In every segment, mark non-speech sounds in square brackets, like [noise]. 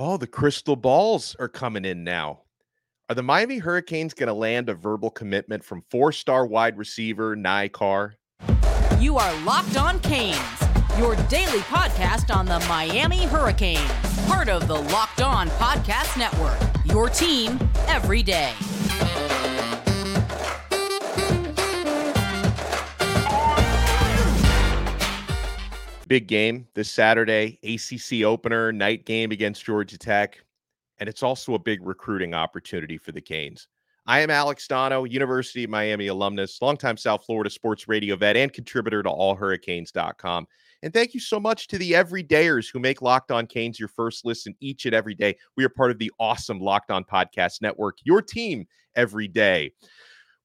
Oh, the crystal balls are coming in now. Are the Miami Hurricanes going to land a verbal commitment from four star wide receiver Ny? You are Locked On Canes, your daily podcast on the Miami Hurricanes, part of the Locked On Podcast Network, your team every day. Big game this Saturday, ACC opener, night game against Georgia Tech. And it's also a big recruiting opportunity for the Canes. I am Alex Donno, University of Miami alumnus, longtime South Florida sports radio vet, and contributor to allhurricanes.com. And thank you so much to the everydayers who make Locked On Canes your first listen each and every day. We are part of the awesome Locked On Podcast Network, your team every day.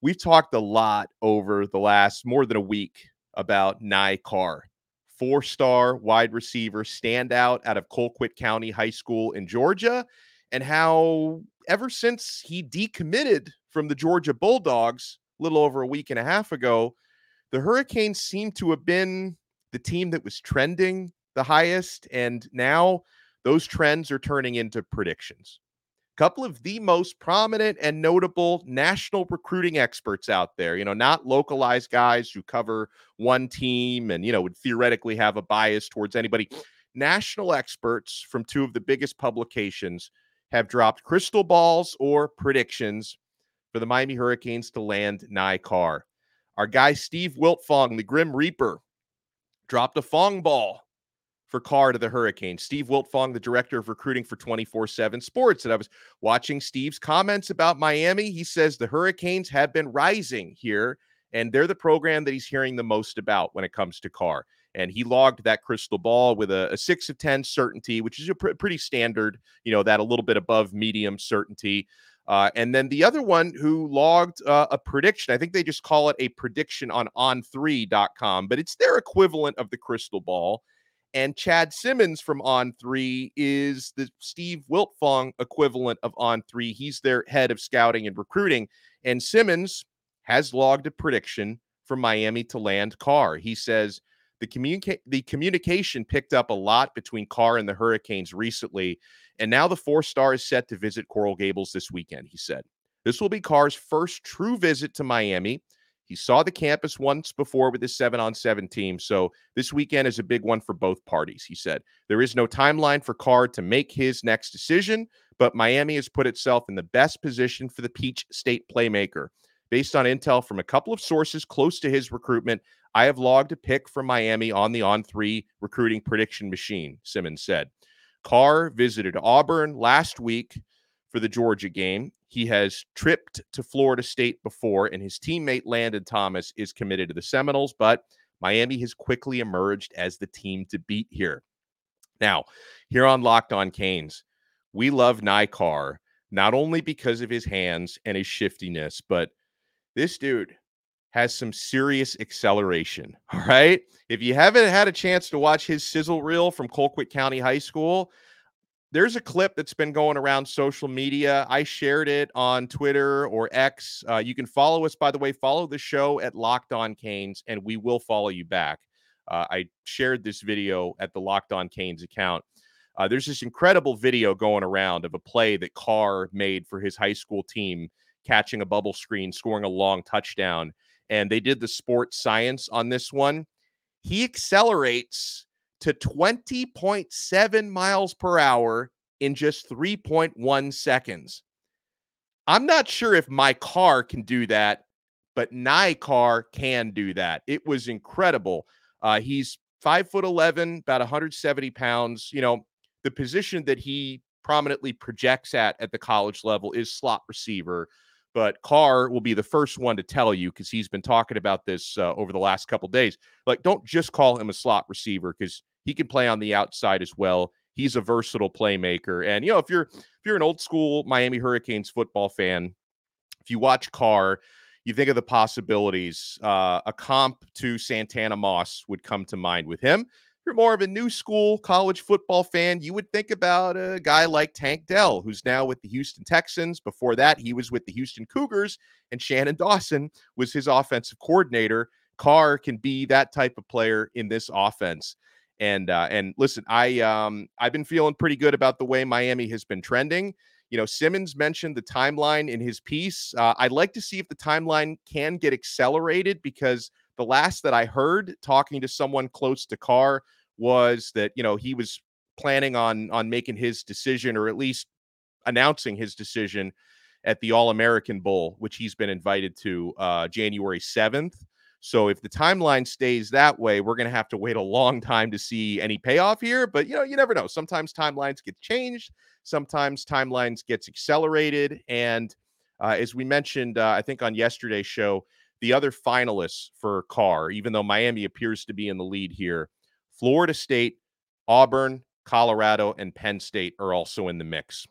We've talked a lot over the last more than a week about Ny Carr four star wide receiver standout out of Colquitt County High School in Georgia, and how ever since he decommitted from the Georgia Bulldogs a little over a week and a half ago, the Hurricanes seem to have been the team that was trending the highest. And now those trends are turning into predictions couple of the most prominent and notable national recruiting experts out there, you know, not localized guys who cover one team and, you know, would theoretically have a bias towards anybody. National experts from two of the biggest publications have dropped crystal balls or predictions for the Miami Hurricanes to land Ny Carr. Our guy, Steve Wiltfong, the Grim Reaper, dropped a Fong ball for Carr to the Hurricanes. Steve Wiltfong, the director of recruiting for 24 7 Sports. And I was watching Steve's comments about Miami. He says the Hurricanes have been rising here, and they're the program that he's hearing the most about when it comes to Carr. And he logged that crystal ball with a, a six of 10 certainty, which is a pr- pretty standard, you know, that a little bit above medium certainty. Uh, and then the other one who logged uh, a prediction, I think they just call it a prediction on on3.com, but it's their equivalent of the crystal ball. And Chad Simmons from On Three is the Steve Wiltfong equivalent of On Three. He's their head of scouting and recruiting. And Simmons has logged a prediction from Miami to land Carr. He says the communica- the communication picked up a lot between Carr and the Hurricanes recently, and now the four star is set to visit Coral Gables this weekend. He said this will be Carr's first true visit to Miami. He saw the campus once before with his seven on seven team. So this weekend is a big one for both parties, he said. There is no timeline for Carr to make his next decision, but Miami has put itself in the best position for the Peach State playmaker. Based on intel from a couple of sources close to his recruitment, I have logged a pick from Miami on the on three recruiting prediction machine, Simmons said. Carr visited Auburn last week for the Georgia game. He has tripped to Florida State before, and his teammate Landon Thomas is committed to the Seminoles, but Miami has quickly emerged as the team to beat here. Now, here on Locked On Canes, we love Ny Carr, not only because of his hands and his shiftiness, but this dude has some serious acceleration. [laughs] All right. If you haven't had a chance to watch his sizzle reel from Colquitt County High School, there's a clip that's been going around social media. I shared it on Twitter or X. Uh, you can follow us, by the way. Follow the show at Locked On Canes, and we will follow you back. Uh, I shared this video at the Locked On Canes account. Uh, there's this incredible video going around of a play that Carr made for his high school team, catching a bubble screen, scoring a long touchdown. And they did the sports science on this one. He accelerates to 20.7 miles per hour in just 3.1 seconds. I'm not sure if my car can do that, but Ny Carr can do that. It was incredible. Uh, he's five foot 11, about 170 pounds. You know, the position that he prominently projects at at the college level is slot receiver. But Carr will be the first one to tell you because he's been talking about this uh, over the last couple days. Like, don't just call him a slot receiver because he can play on the outside as well. He's a versatile playmaker. And you know, if you're if you're an old school Miami Hurricanes football fan, if you watch Carr, you think of the possibilities. Uh, a comp to Santana Moss would come to mind with him. If you're more of a new school college football fan, you would think about a guy like Tank Dell, who's now with the Houston Texans. Before that, he was with the Houston Cougars, and Shannon Dawson was his offensive coordinator. Carr can be that type of player in this offense. And uh, and listen, I um I've been feeling pretty good about the way Miami has been trending. You know, Simmons mentioned the timeline in his piece. Uh, I'd like to see if the timeline can get accelerated because the last that I heard talking to someone close to Carr was that you know he was planning on on making his decision or at least announcing his decision at the All American Bowl, which he's been invited to uh, January 7th. So if the timeline stays that way, we're going to have to wait a long time to see any payoff here. But you know, you never know. Sometimes timelines get changed. Sometimes timelines gets accelerated. And uh, as we mentioned, uh, I think on yesterday's show, the other finalists for Carr, even though Miami appears to be in the lead here, Florida State, Auburn, Colorado, and Penn State are also in the mix.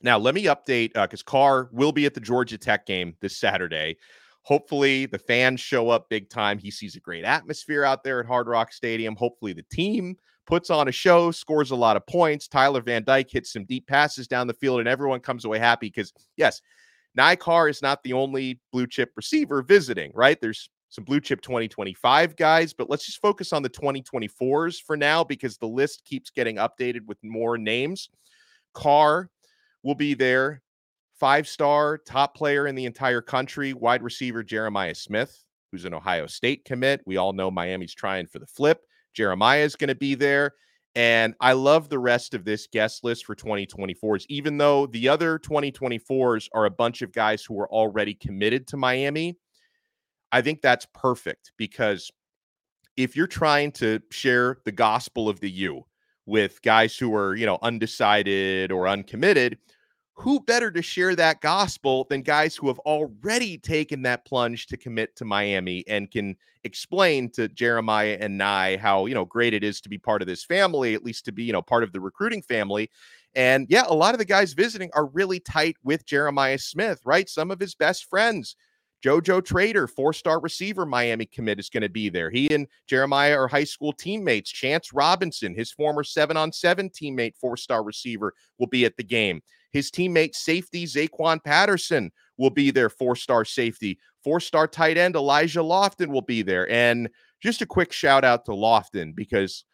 Now, let me update because uh, Carr will be at the Georgia Tech game this Saturday. Hopefully, the fans show up big time. He sees a great atmosphere out there at Hard Rock Stadium. Hopefully, the team puts on a show, scores a lot of points. Tyler Van Dyke hits some deep passes down the field, and everyone comes away happy because, yes, Ny Carr is not the only blue chip receiver visiting, right? There's some blue chip 2025 guys, but let's just focus on the 2024s for now because the list keeps getting updated with more names. Carr will be there five star top player in the entire country, wide receiver Jeremiah Smith, who's an Ohio State commit. We all know Miami's trying for the flip. Jeremiah is going to be there. And I love the rest of this guest list for 2024s, even though the other 2024s are a bunch of guys who are already committed to Miami. I think that's perfect because if you're trying to share the gospel of the U with guys who are, you know, undecided or uncommitted, who better to share that gospel than guys who have already taken that plunge to commit to Miami and can explain to Jeremiah and Ny how, you know, great it is to be part of this family, at least to be, you know, part of the recruiting family. And yeah, a lot of the guys visiting are really tight with Jeremiah Smith, right? Some of his best friends. JoJo Trader, four star receiver, Miami commit is going to be there. He and Jeremiah are high school teammates. Chance Robinson, his former seven on seven teammate, four star receiver, will be at the game. His teammate safety Zaquan Patterson will be there, four star safety. Four star tight end Elijah Lofton will be there. And just a quick shout out to Lofton because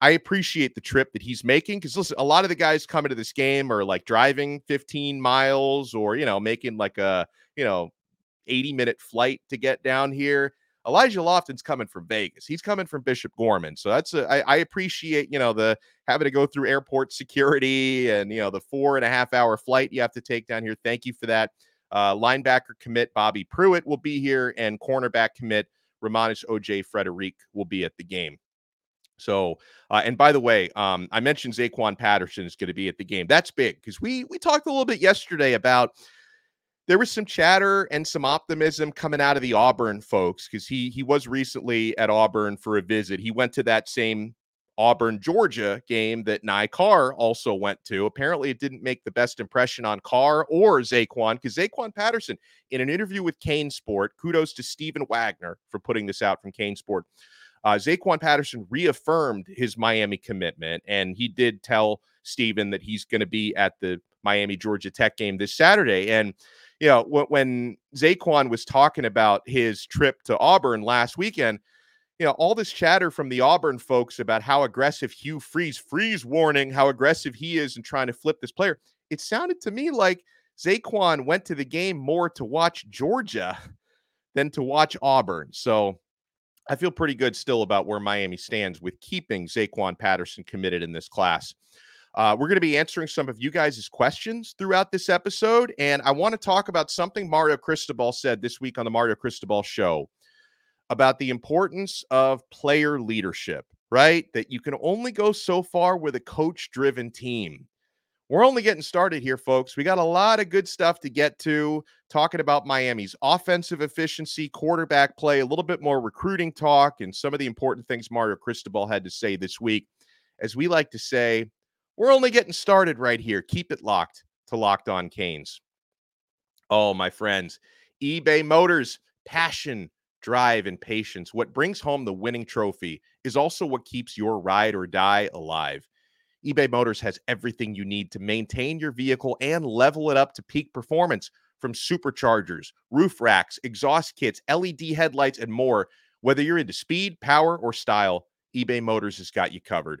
I appreciate the trip that he's making. Because listen, a lot of the guys coming to this game are like driving 15 miles or, you know, making like a, you know, 80 minute flight to get down here. Elijah Lofton's coming from Vegas. He's coming from Bishop Gorman. So that's a, I, I appreciate, you know, the having to go through airport security and, you know, the four and a half hour flight you have to take down here. Thank you for that. Uh, linebacker commit Bobby Pruitt will be here, and cornerback commit Romanis OJ Frederique will be at the game. So, uh, and by the way, um, I mentioned Zaquan Patterson is going to be at the game. That's big because we we talked a little bit yesterday about there was some chatter and some optimism coming out of the Auburn folks because he he was recently at Auburn for a visit. He went to that same Auburn Georgia game that Ny Carr also went to. Apparently, it didn't make the best impression on Carr or Zaquan because Zaquan Patterson, in an interview with CaneSport, kudos to Stephen Wagner for putting this out from CaneSport. Uh, Zaquan Patterson reaffirmed his Miami commitment, and he did tell Stephen that he's going to be at the Miami Georgia Tech game this Saturday. And you know, when, when Zaquan was talking about his trip to Auburn last weekend, you know, all this chatter from the Auburn folks about how aggressive Hugh Freeze, freeze warning, how aggressive he is in trying to flip this player. It sounded to me like Zaquan went to the game more to watch Georgia than to watch Auburn. So I feel pretty good still about where Miami stands with keeping Zaquan Patterson committed in this class. Uh, we're going to be answering some of you guys' questions throughout this episode. And I want to talk about something Mario Cristobal said this week on the Mario Cristobal show about the importance of player leadership, right? That you can only go so far with a coach driven team. We're only getting started here, folks. We got a lot of good stuff to get to, talking about Miami's offensive efficiency, quarterback play, a little bit more recruiting talk, and some of the important things Mario Cristobal had to say this week. As we like to say, we're only getting started right here. Keep it locked to Locked On Canes. Oh, my friends, eBay Motors, passion, drive, and patience. What brings home the winning trophy is also what keeps your ride or die alive. eBay Motors has everything you need to maintain your vehicle and level it up to peak performance from superchargers, roof racks, exhaust kits, LED headlights, and more. Whether you're into speed, power, or style, eBay Motors has got you covered.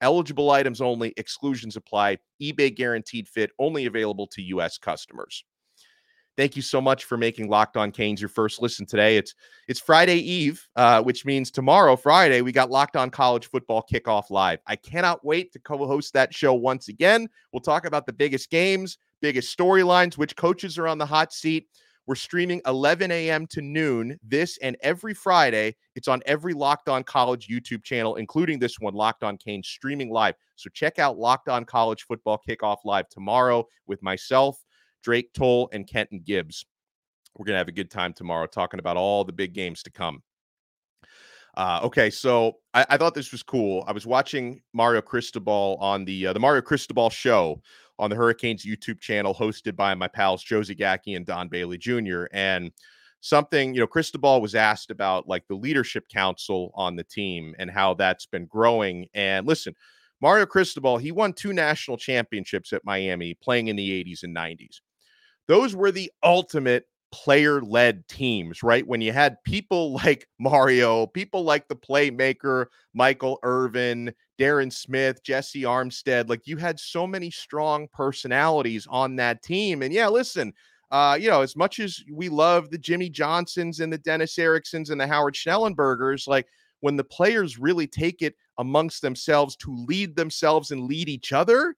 Eligible items only, exclusions apply. eBay guaranteed fit only available to U.S. customers. Thank you so much for making Locked On Canes your first listen today. It's it's Friday Eve, uh, which means tomorrow, Friday, we got Locked On College Football Kickoff Live. I cannot wait to co-host that show once again. We'll talk about the biggest games, biggest storylines, which coaches are on the hot seat. We're streaming 11 a.m. to noon this and every Friday. It's on every Locked On College YouTube channel, including this one, Locked On Canes, streaming live. So check out Locked On College Football Kickoff Live tomorrow with myself, Drake Toll, and Kenton Gibbs. We're going to have a good time tomorrow talking about all the big games to come. Uh, okay, so I, I, thought this was cool. I was watching Mario Cristobal on the uh, the Mario Cristobal show on the Hurricanes YouTube channel, hosted by my pals Josie Zagacki and Don Bailey Jr. And something, you know, Cristobal was asked about like the leadership council on the team and how that's been growing. And listen, Mario Cristobal, he won two national championships at Miami playing in the 80s and 90s. Those were the ultimate player led teams, right? When you had people [laughs] like Mario, people like the playmaker, Michael Irvin, Darrin Smith, Jessie Armstead, like you had so many strong personalities on that team. And yeah, listen, uh, you know, as much as we love the Jimmy Johnsons and the Dennis Ericksons and the Howard Schnellenbergers, like when the players really take it amongst themselves to lead themselves and lead each other,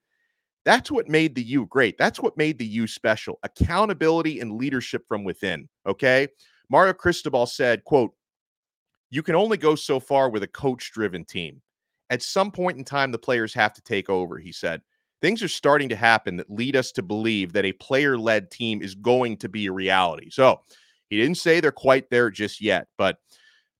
that's what made the U great. That's what made the U special. Accountability and leadership from within. Okay. Mario Cristobal said, quote, you can only go so far with a coach driven team. At some point in time, the players have to take over, he said. Things are starting to happen that lead us to believe that a player led team is going to be a reality. So he didn't say they're quite there just yet, but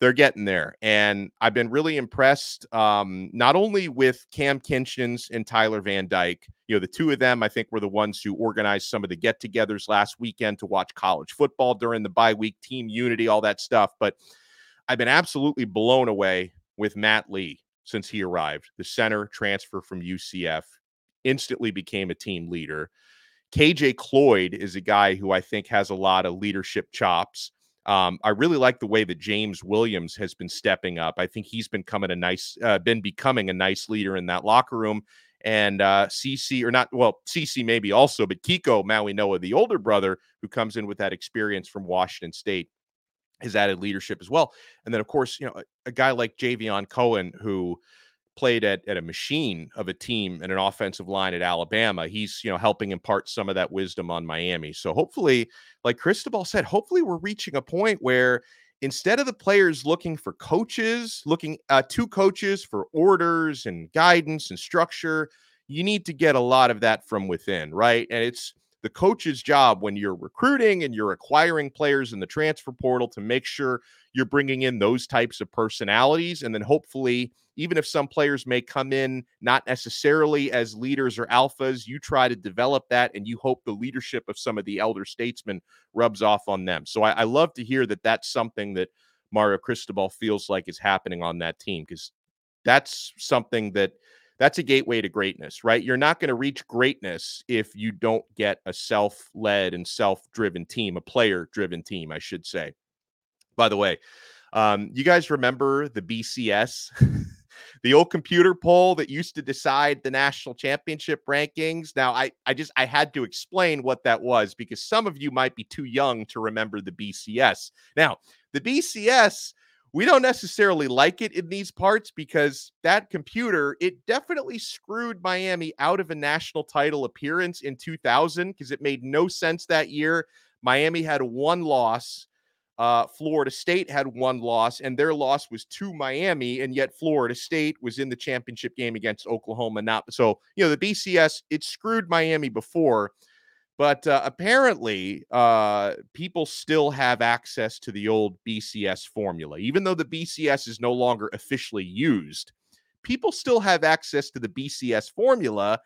they're getting there. And I've been really impressed, um, not only with Cam Kinchens and Tyler Van Dyke. You know, the two of them, I think, were the ones who organized some of the get togethers last weekend to watch college football during the bye week, team unity, all that stuff. But I've been absolutely blown away with Matt Lee since he arrived. The center transfer from UCF instantly became a team leader. KJ Cloyd is a guy who I think has a lot of leadership chops. Um, I really like the way that James Williams has been stepping up. I think he's been coming a nice, uh, been becoming a nice leader in that locker room. And uh, CC, or not, well, CC maybe also, but Kiko Mauigoa, the older brother who comes in with that experience from Washington State, has added leadership as well. And then, of course, you know, a, a guy like Javion Cohen, who played at, at a machine of a team and an offensive line at Alabama. He's, you know, helping impart some of that wisdom on Miami. So hopefully, like Cristobal said, hopefully we're reaching a point where instead of the players looking for coaches, looking uh, to coaches for orders and guidance and structure, you need to get a lot of that from within, right? And it's the coach's job when you're recruiting and you're acquiring players in the transfer portal to make sure you're bringing in those types of personalities. And then hopefully, even if some players may come in not necessarily as leaders or alphas, you try to develop that and you hope the leadership of some of the elder statesmen rubs off on them. So I, I love to hear that that's something that Mario Cristobal feels like is happening on that team because that's something that that's a gateway to greatness, right? You're not going to reach greatness if you don't get a self led and self driven team, a player driven team, I should say. By the way, um, you guys remember the BCS, [laughs] the old computer poll that used to decide the national championship rankings? Now, I, I just I had to explain what that was because some of you might be too young to remember the BCS. Now, the BCS we don't necessarily like it in these parts because that computer it definitely screwed Miami out of a national title appearance in 2000 because it made no sense that year. Miami had one loss. Uh, Florida State had one loss, and their loss was to Miami, and yet Florida State was in the championship game against Oklahoma. Not so, you know, the BCS it screwed Miami before, but uh, apparently, uh, people still have access to the old BCS formula. Even though the BCS is no longer officially used, people still have access to the BCS formula.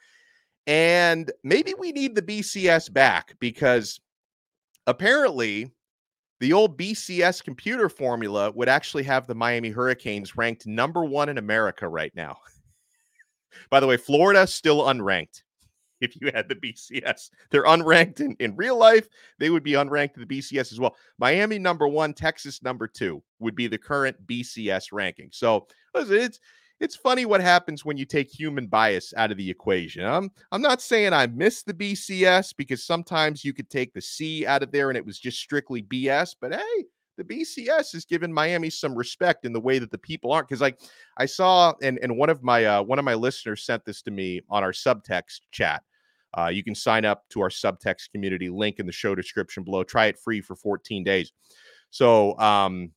And maybe we need the BCS back because apparently the old BCS computer formula would actually have the Miami Hurricanes ranked number one in America right now. [laughs] By the way, Florida still unranked. [laughs] If you had the BCS, they're unranked in, in real life. They would be unranked in the BCS as well. Miami number one, Texas number two would be the current BCS ranking. So it's it's funny what happens when you take human bias out of the equation. I'm I'm not saying I miss the BCS because sometimes you could take the C out of there and it was just strictly BS, but hey, the BCS has given Miami some respect in the way that the people aren't. Because like I saw, and and one of my uh, one of my listeners sent this to me on our subtext chat. Uh, you can sign up to our subtext community link in the show description below. Try it free for 14 days. So um,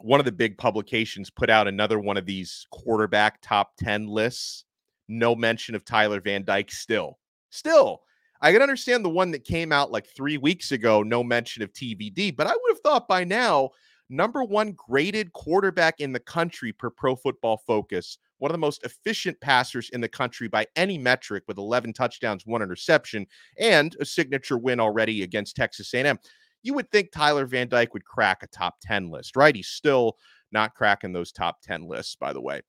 one of the big publications put out another one of these quarterback top 10 lists. No mention of Tyler Van Dyke still. Still, I can understand the one that came out like three weeks ago, no mention of TVD, but I would have thought by now, number one graded quarterback in the country per pro football focus, one of the most efficient passers in the country by any metric with 11 touchdowns, one interception, and a signature win already against Texas A&M you would think Tyler Van Dyke would crack a top 10 list, right? He's still not cracking those top 10 lists, by the way.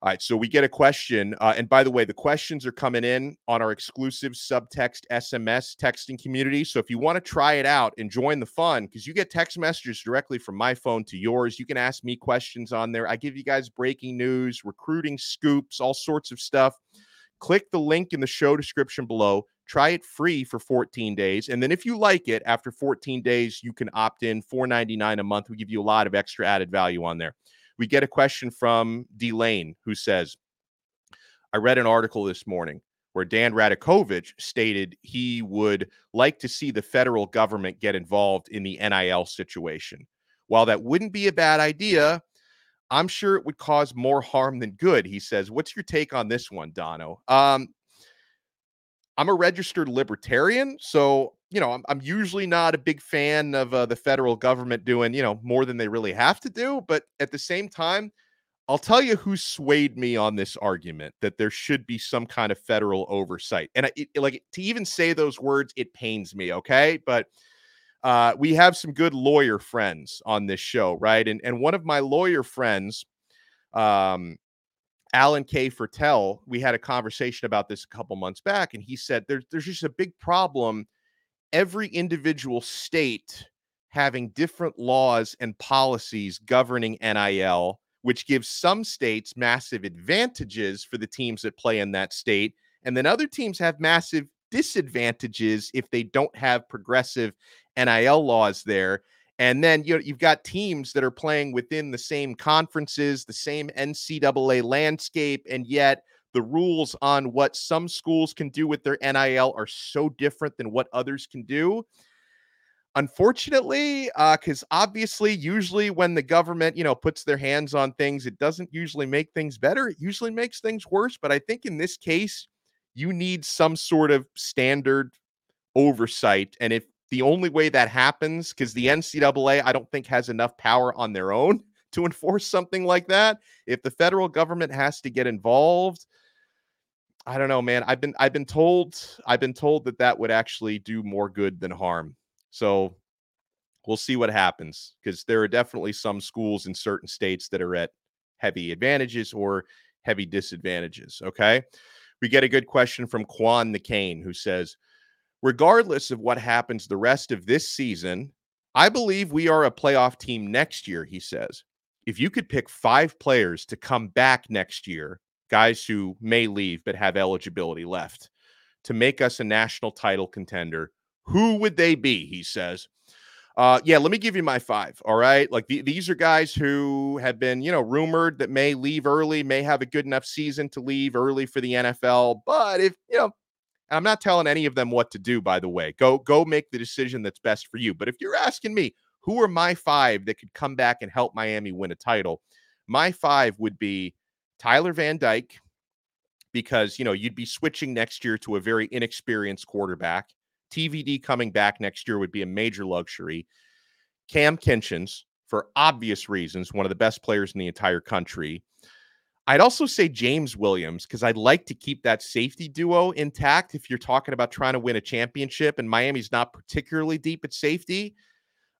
All right, so we get a question. Uh, and by the way, the questions are coming in on our exclusive subtext SMS texting community. So if you want to try it out and join the fun, because you get text messages directly from my phone to yours, you can ask me questions on there. I give you guys breaking news, recruiting scoops, all sorts of stuff. Click the link in the show description below. Try it free for 14 days. And then if you like it after 14 days, you can opt in $4.99 a month. We give you a lot of extra added value on there. We get a question from D Lane who says, I read an article this morning where Dan Radakovich stated he would like to see the federal government get involved in the NIL situation. While that wouldn't be a bad idea, I'm sure it would cause more harm than good. He says, What's your take on this one, Donno? Um, I'm a registered libertarian, so you know I'm, I'm usually not a big fan of uh, the federal government doing you know more than they really have to do. But at the same time, I'll tell you who swayed me on this argument that there should be some kind of federal oversight. And it, like to even say those words, it pains me. Okay, but uh, we have some good lawyer friends on this show, right? And and one of my lawyer friends, um, Alan K. Fertel, we had a conversation about this a couple months back, and he said there's there's just a big problem. Every individual state having different laws and policies governing NIL, which gives some states massive advantages for the teams that play in that state, and then other teams have massive disadvantages if they don't have progressive NIL laws there. And then you know you've got teams that are playing within the same conferences, the same NCAA landscape, and yet the rules on what some schools can do with their NIL are so different than what others can do. Unfortunately, because uh, obviously, usually when the government, you know, puts their hands on things, it doesn't usually make things better. It usually makes things worse. But I think in this case, you need some sort of standard oversight. And if the only way that happens, because the NCAA, I don't think has enough power on their own [laughs] to enforce something like that. If the federal government has to get involved, I don't know, man. I've been I've been told I've been told that that would actually do more good than harm. So we'll see what happens because there are definitely some schools in certain states that are at heavy advantages or heavy disadvantages. Okay. We get a good question from Quan McCain who says, regardless of what happens the rest of this season, I believe we are a playoff team next year, he says. If you could pick five players to come back next year, guys who may leave but have eligibility left, to make us a national title contender, who would they be? He says. Uh, yeah, let me give you my five. All right. Like the, these are guys who have been, you know, rumored that may leave early, may have a good enough season to leave early for the NFL. But if, you know, I'm not telling any of them what to do, by the way. Go go make the decision that's best for you. But if you're asking me, who are my five that could come back and help Miami win a title? My five would be Tyler Van Dyke, because you know you'd be switching next year to a very inexperienced quarterback. TVD coming back next year would be a major luxury. Cam Kinchens, for obvious reasons, one of the best players in the entire country. I'd also say James Williams because I'd like to keep that safety duo intact if you're talking about trying to win a championship and Miami's not particularly deep at safety.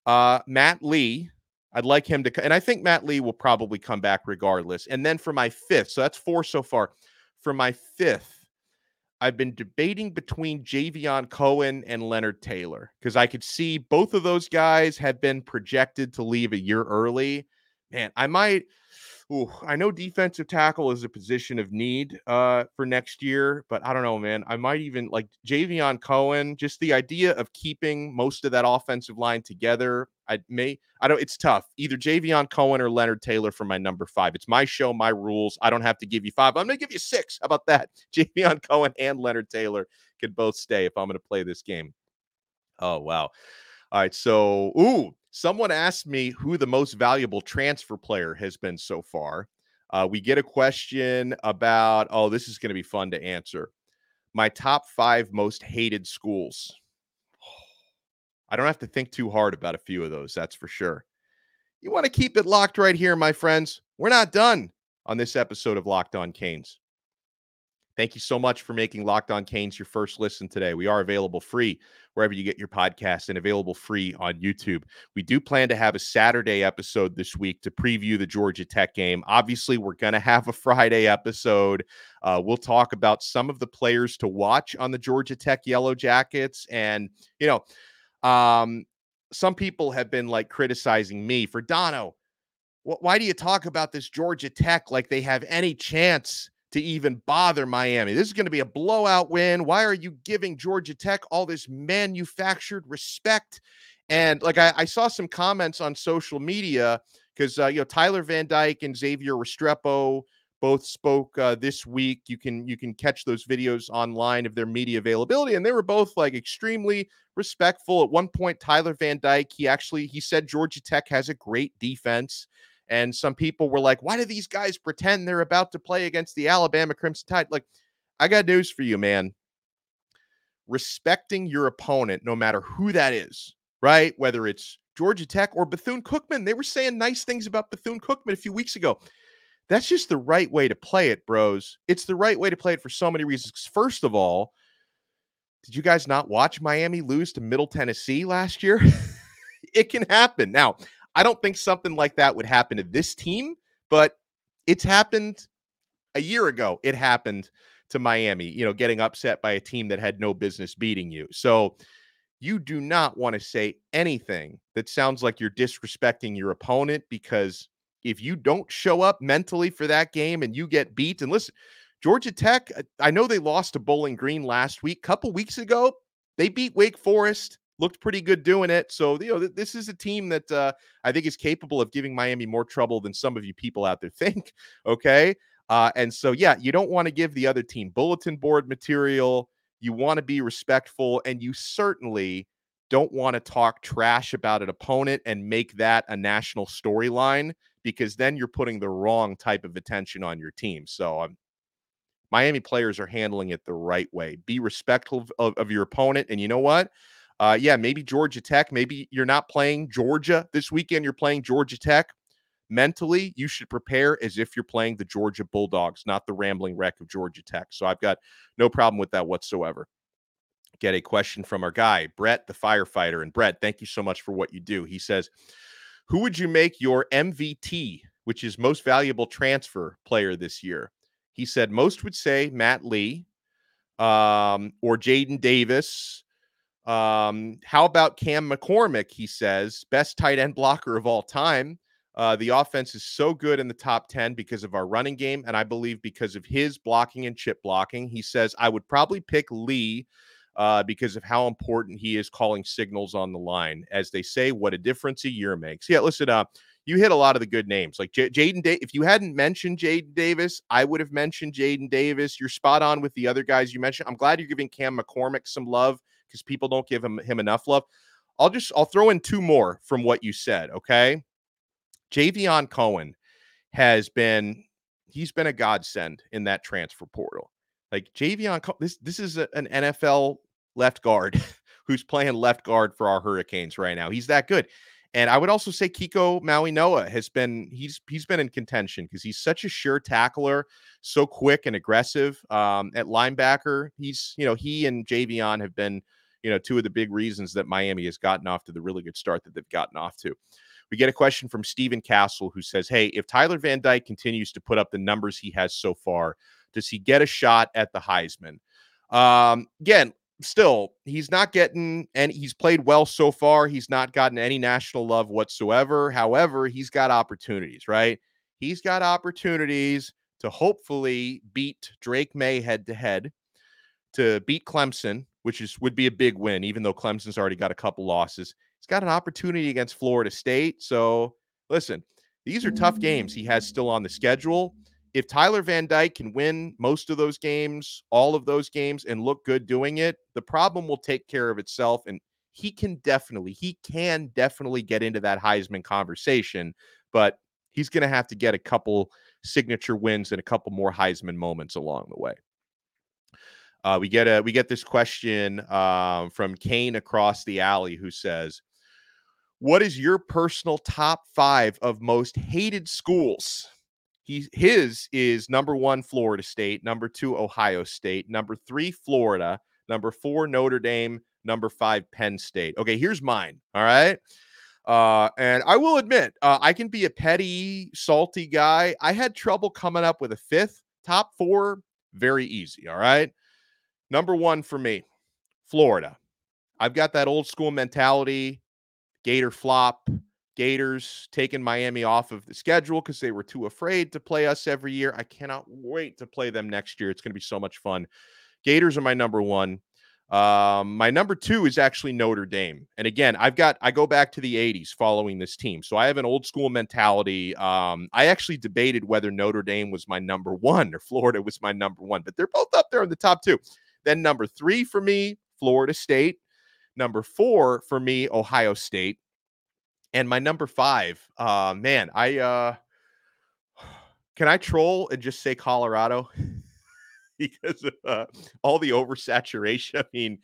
Uh, Matt Lee, I'd like him to, and I think Matt Lee will probably come back regardless. And then for my fifth, so that's four so far. For my fifth, I've been debating between Javion Cohen and Leonard Taylor because I could see both of those guys have been projected to leave a year early. Man, I might. Ooh, I know defensive tackle is a position of need uh, for next year, but I don't know, man. I might even like Javion Cohen. Just the idea of keeping most of that offensive line together. I may. I don't. It's tough. Either Javion Cohen or Leonard Taylor for my number five. It's my show, my rules. I don't have to give you five. I'm gonna give you six. How about that? [laughs] Javion Cohen and Leonard Taylor could both stay if I'm gonna play this game. Oh wow. All right. So, ooh, Someone asked me who the most valuable transfer player has been so far. Uh, we get a question about, oh, this is going to be fun to answer. My top five most hated schools. I don't have to think too hard about a few of those, that's for sure. You want to keep it locked right here, my friends. We're not done on this episode of Locked On Canes. Thank you so much for making Locked On Canes your first listen today. We are available free wherever you get your podcast and available free on YouTube. We do plan to have a Saturday episode this week to preview the Georgia Tech game. Obviously, we're going to have a Friday episode. Uh, we'll talk about some of the players to watch on the Georgia Tech Yellow Jackets. And, you know, um, some people have been like criticizing me for Donno. Why do you talk about this Georgia Tech like they have any chance? To even bother Miami. This is going to be a blowout win. Why are you giving Georgia Tech all this manufactured respect? And like I, I saw some comments on social media because uh, you know Tyler Van Dyke and Xavier Restrepo both spoke uh, this week. You can you can catch those videos online of their media availability, and they were both like extremely respectful. At one point, Tyler Van Dyke he actually he said Georgia Tech has a great defense. And some people were like, why do these guys pretend they're about to play against the Alabama Crimson Tide? Like, I got news for you, man. Respecting your opponent, no matter who that is, right? Whether it's Georgia Tech or Bethune Cookman, they were saying nice things about Bethune Cookman a few weeks ago. That's just the right way to play it, bros. It's the right way to play it for so many reasons. First of all, did you guys not watch Miami lose to Middle Tennessee last year? [laughs] it can happen. Now, I don't think something like that would happen to this team, but it's happened a year ago. It happened to Miami, you know, getting upset by a team that had no business beating you. So you do not want to say anything that sounds like you're disrespecting your opponent because if you don't show up mentally for that game and you get beat, and listen, Georgia Tech, I know they lost to Bowling Green last week. Couple weeks ago, they beat Wake Forest looked pretty good doing it. So, you know, th- this is a team that uh, I think is capable of giving Miami more trouble than some of you people out there [laughs] think. Okay. Uh, and so, yeah, you don't want to give the other team bulletin board material. You want to be respectful, and you certainly don't want to talk trash about an opponent and make that a national storyline because then you're putting the wrong type of attention on your team. So, um, Miami players are handling it the right way. Be respectful of, of your opponent. And you know what? Uh, yeah, maybe Georgia Tech. Maybe you're not playing Georgia this weekend. You're playing Georgia Tech. Mentally, you should prepare as if you're playing the Georgia Bulldogs, not the rambling wreck of Georgia Tech. So I've got no problem with that whatsoever. Get a question from our guy, Brett, the firefighter. And Brett, thank you so much for what you do. He says, Who would you make your MVT, which is most valuable transfer player this year? He said, Most would say Matt Lee um, or Jaden Davis um, how about Cam McCormick? He says, best tight end blocker of all time. Uh, the offense is so good in the top 10 because of our running game, and I believe because of his blocking and chip blocking. He says, I would probably pick Lee uh, because of how important he is calling signals on the line. As they say, what a difference a year makes. Yeah, listen, uh, you hit a lot of the good names. Like J- Jaden, da- if you hadn't mentioned Jaden Davis, I would have mentioned Jaden Davis. You're spot on with the other guys you mentioned. I'm glad you're giving Cam McCormick some love because people don't give him him enough love. I'll just I'll throw in two more from what you said. Okay, Javion Cohen has been he's been a godsend in that transfer portal. Like Javion, this this is a, an NFL left guard [laughs] who's playing left guard for our Hurricanes right now. He's that good. And I would also say Kiko Mauigoa has been he's he's been in contention because he's such a sure tackler, so quick and aggressive. Um, at linebacker, he's you know he and Javion have been you know two of the big reasons that Miami has gotten off to the really good start that they've gotten off to. We get a question from Stephen Castle who says, "Hey, if Tyler Van Dyke continues to put up the numbers he has so far, does he get a shot at the Heisman?" Um, again, still, he's not getting and he's played well so far. He's not gotten any national love whatsoever. However, he's got opportunities, right? He's got opportunities to hopefully beat Drake Maye head to head, to beat Clemson, which is would be a big win, even though Clemson's already got a couple losses. He's got an opportunity against Florida State. So listen, these are tough games he has still on the schedule if Tyler Van Dyke can win most of those games, all of those games, and look good doing it, the problem will take care of itself. And he can definitely, he can definitely get into that Heisman conversation, but he's going to have to get a couple signature wins and a couple more Heisman moments along the way. Uh, we get a we get this question um, from Kane across the alley who says, "What is your personal top five of most hated schools?" he his is number one Florida State, number two Ohio State, number three Florida, number four Notre Dame, number five Penn State. Okay, here's mine. All right. Uh, and I will admit, uh, I can be a petty, salty guy. I had trouble coming up with a fifth. Top four, very easy. All right. Number one for me, Florida. I've got that old school mentality, Gator flop, Gators taking Miami off of the schedule because they were too afraid to play us every year. I cannot wait to play them next year. It's going to be so much fun. Gators are my number one. Um, my number two is actually Notre Dame. And again, I've got I go back to the 80s following this team. So I have an old school mentality. Um, I actually debated whether Notre Dame was my number one or Florida was my number one, but they're both up there in the top two. Then number three for me, Florida State. Number four for me, Ohio State. And my number five, uh, man, I uh, [sighs] can I troll and just say Colorado [laughs] because of uh, all the oversaturation. [laughs] I mean,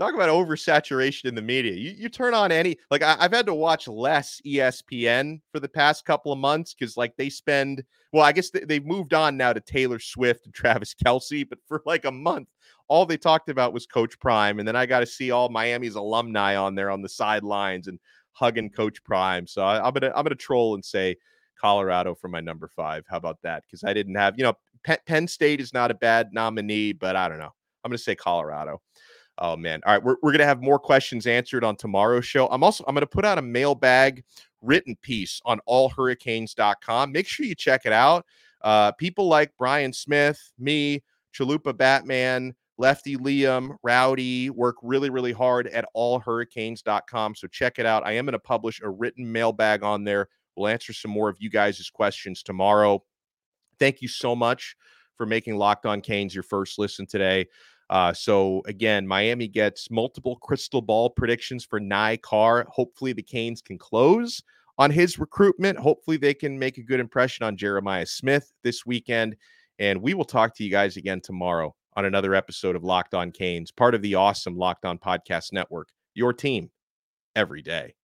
talk about oversaturation in the media. You, you turn on any like I, have had to watch less ESPN for the past couple of months because like they spend well, I guess they, they've moved on now to Taylor Swift and [laughs] Travis Kelce, but for like a month, all they talked about was Coach Prime, and then I got to see all Miami's alumni on there on the sidelines and hugging Coach Prime. So I, am gonna I'm gonna troll and say Colorado for my number five. How about that? Because I didn't have you know Penn, Penn State is not a bad nominee, but I don't know. I'm gonna say Colorado. Oh man. All right, we're, we're gonna have more questions answered on tomorrow's show. I'm also I'm gonna put out a mailbag written piece on allhurricanes.com. Make sure you check it out. Uh, people like Brian Smith, me, Chalupa Batman, Lefty Liam, Rowdy work really, really hard at allhurricanes.com. So check it out. I am going to publish a written mailbag on there. We'll answer some more of you guys' questions tomorrow. Thank you so much for making Locked On Canes your first listen today. Uh, so again, Miami gets multiple crystal ball predictions for Ny Carr. Hopefully, the Canes can close on his recruitment. Hopefully, they can make a good impression on Jeremiah Smith this weekend. And we will talk to you guys again tomorrow on another episode of Locked On Canes, part of the awesome Locked On Podcast Network, your team every day.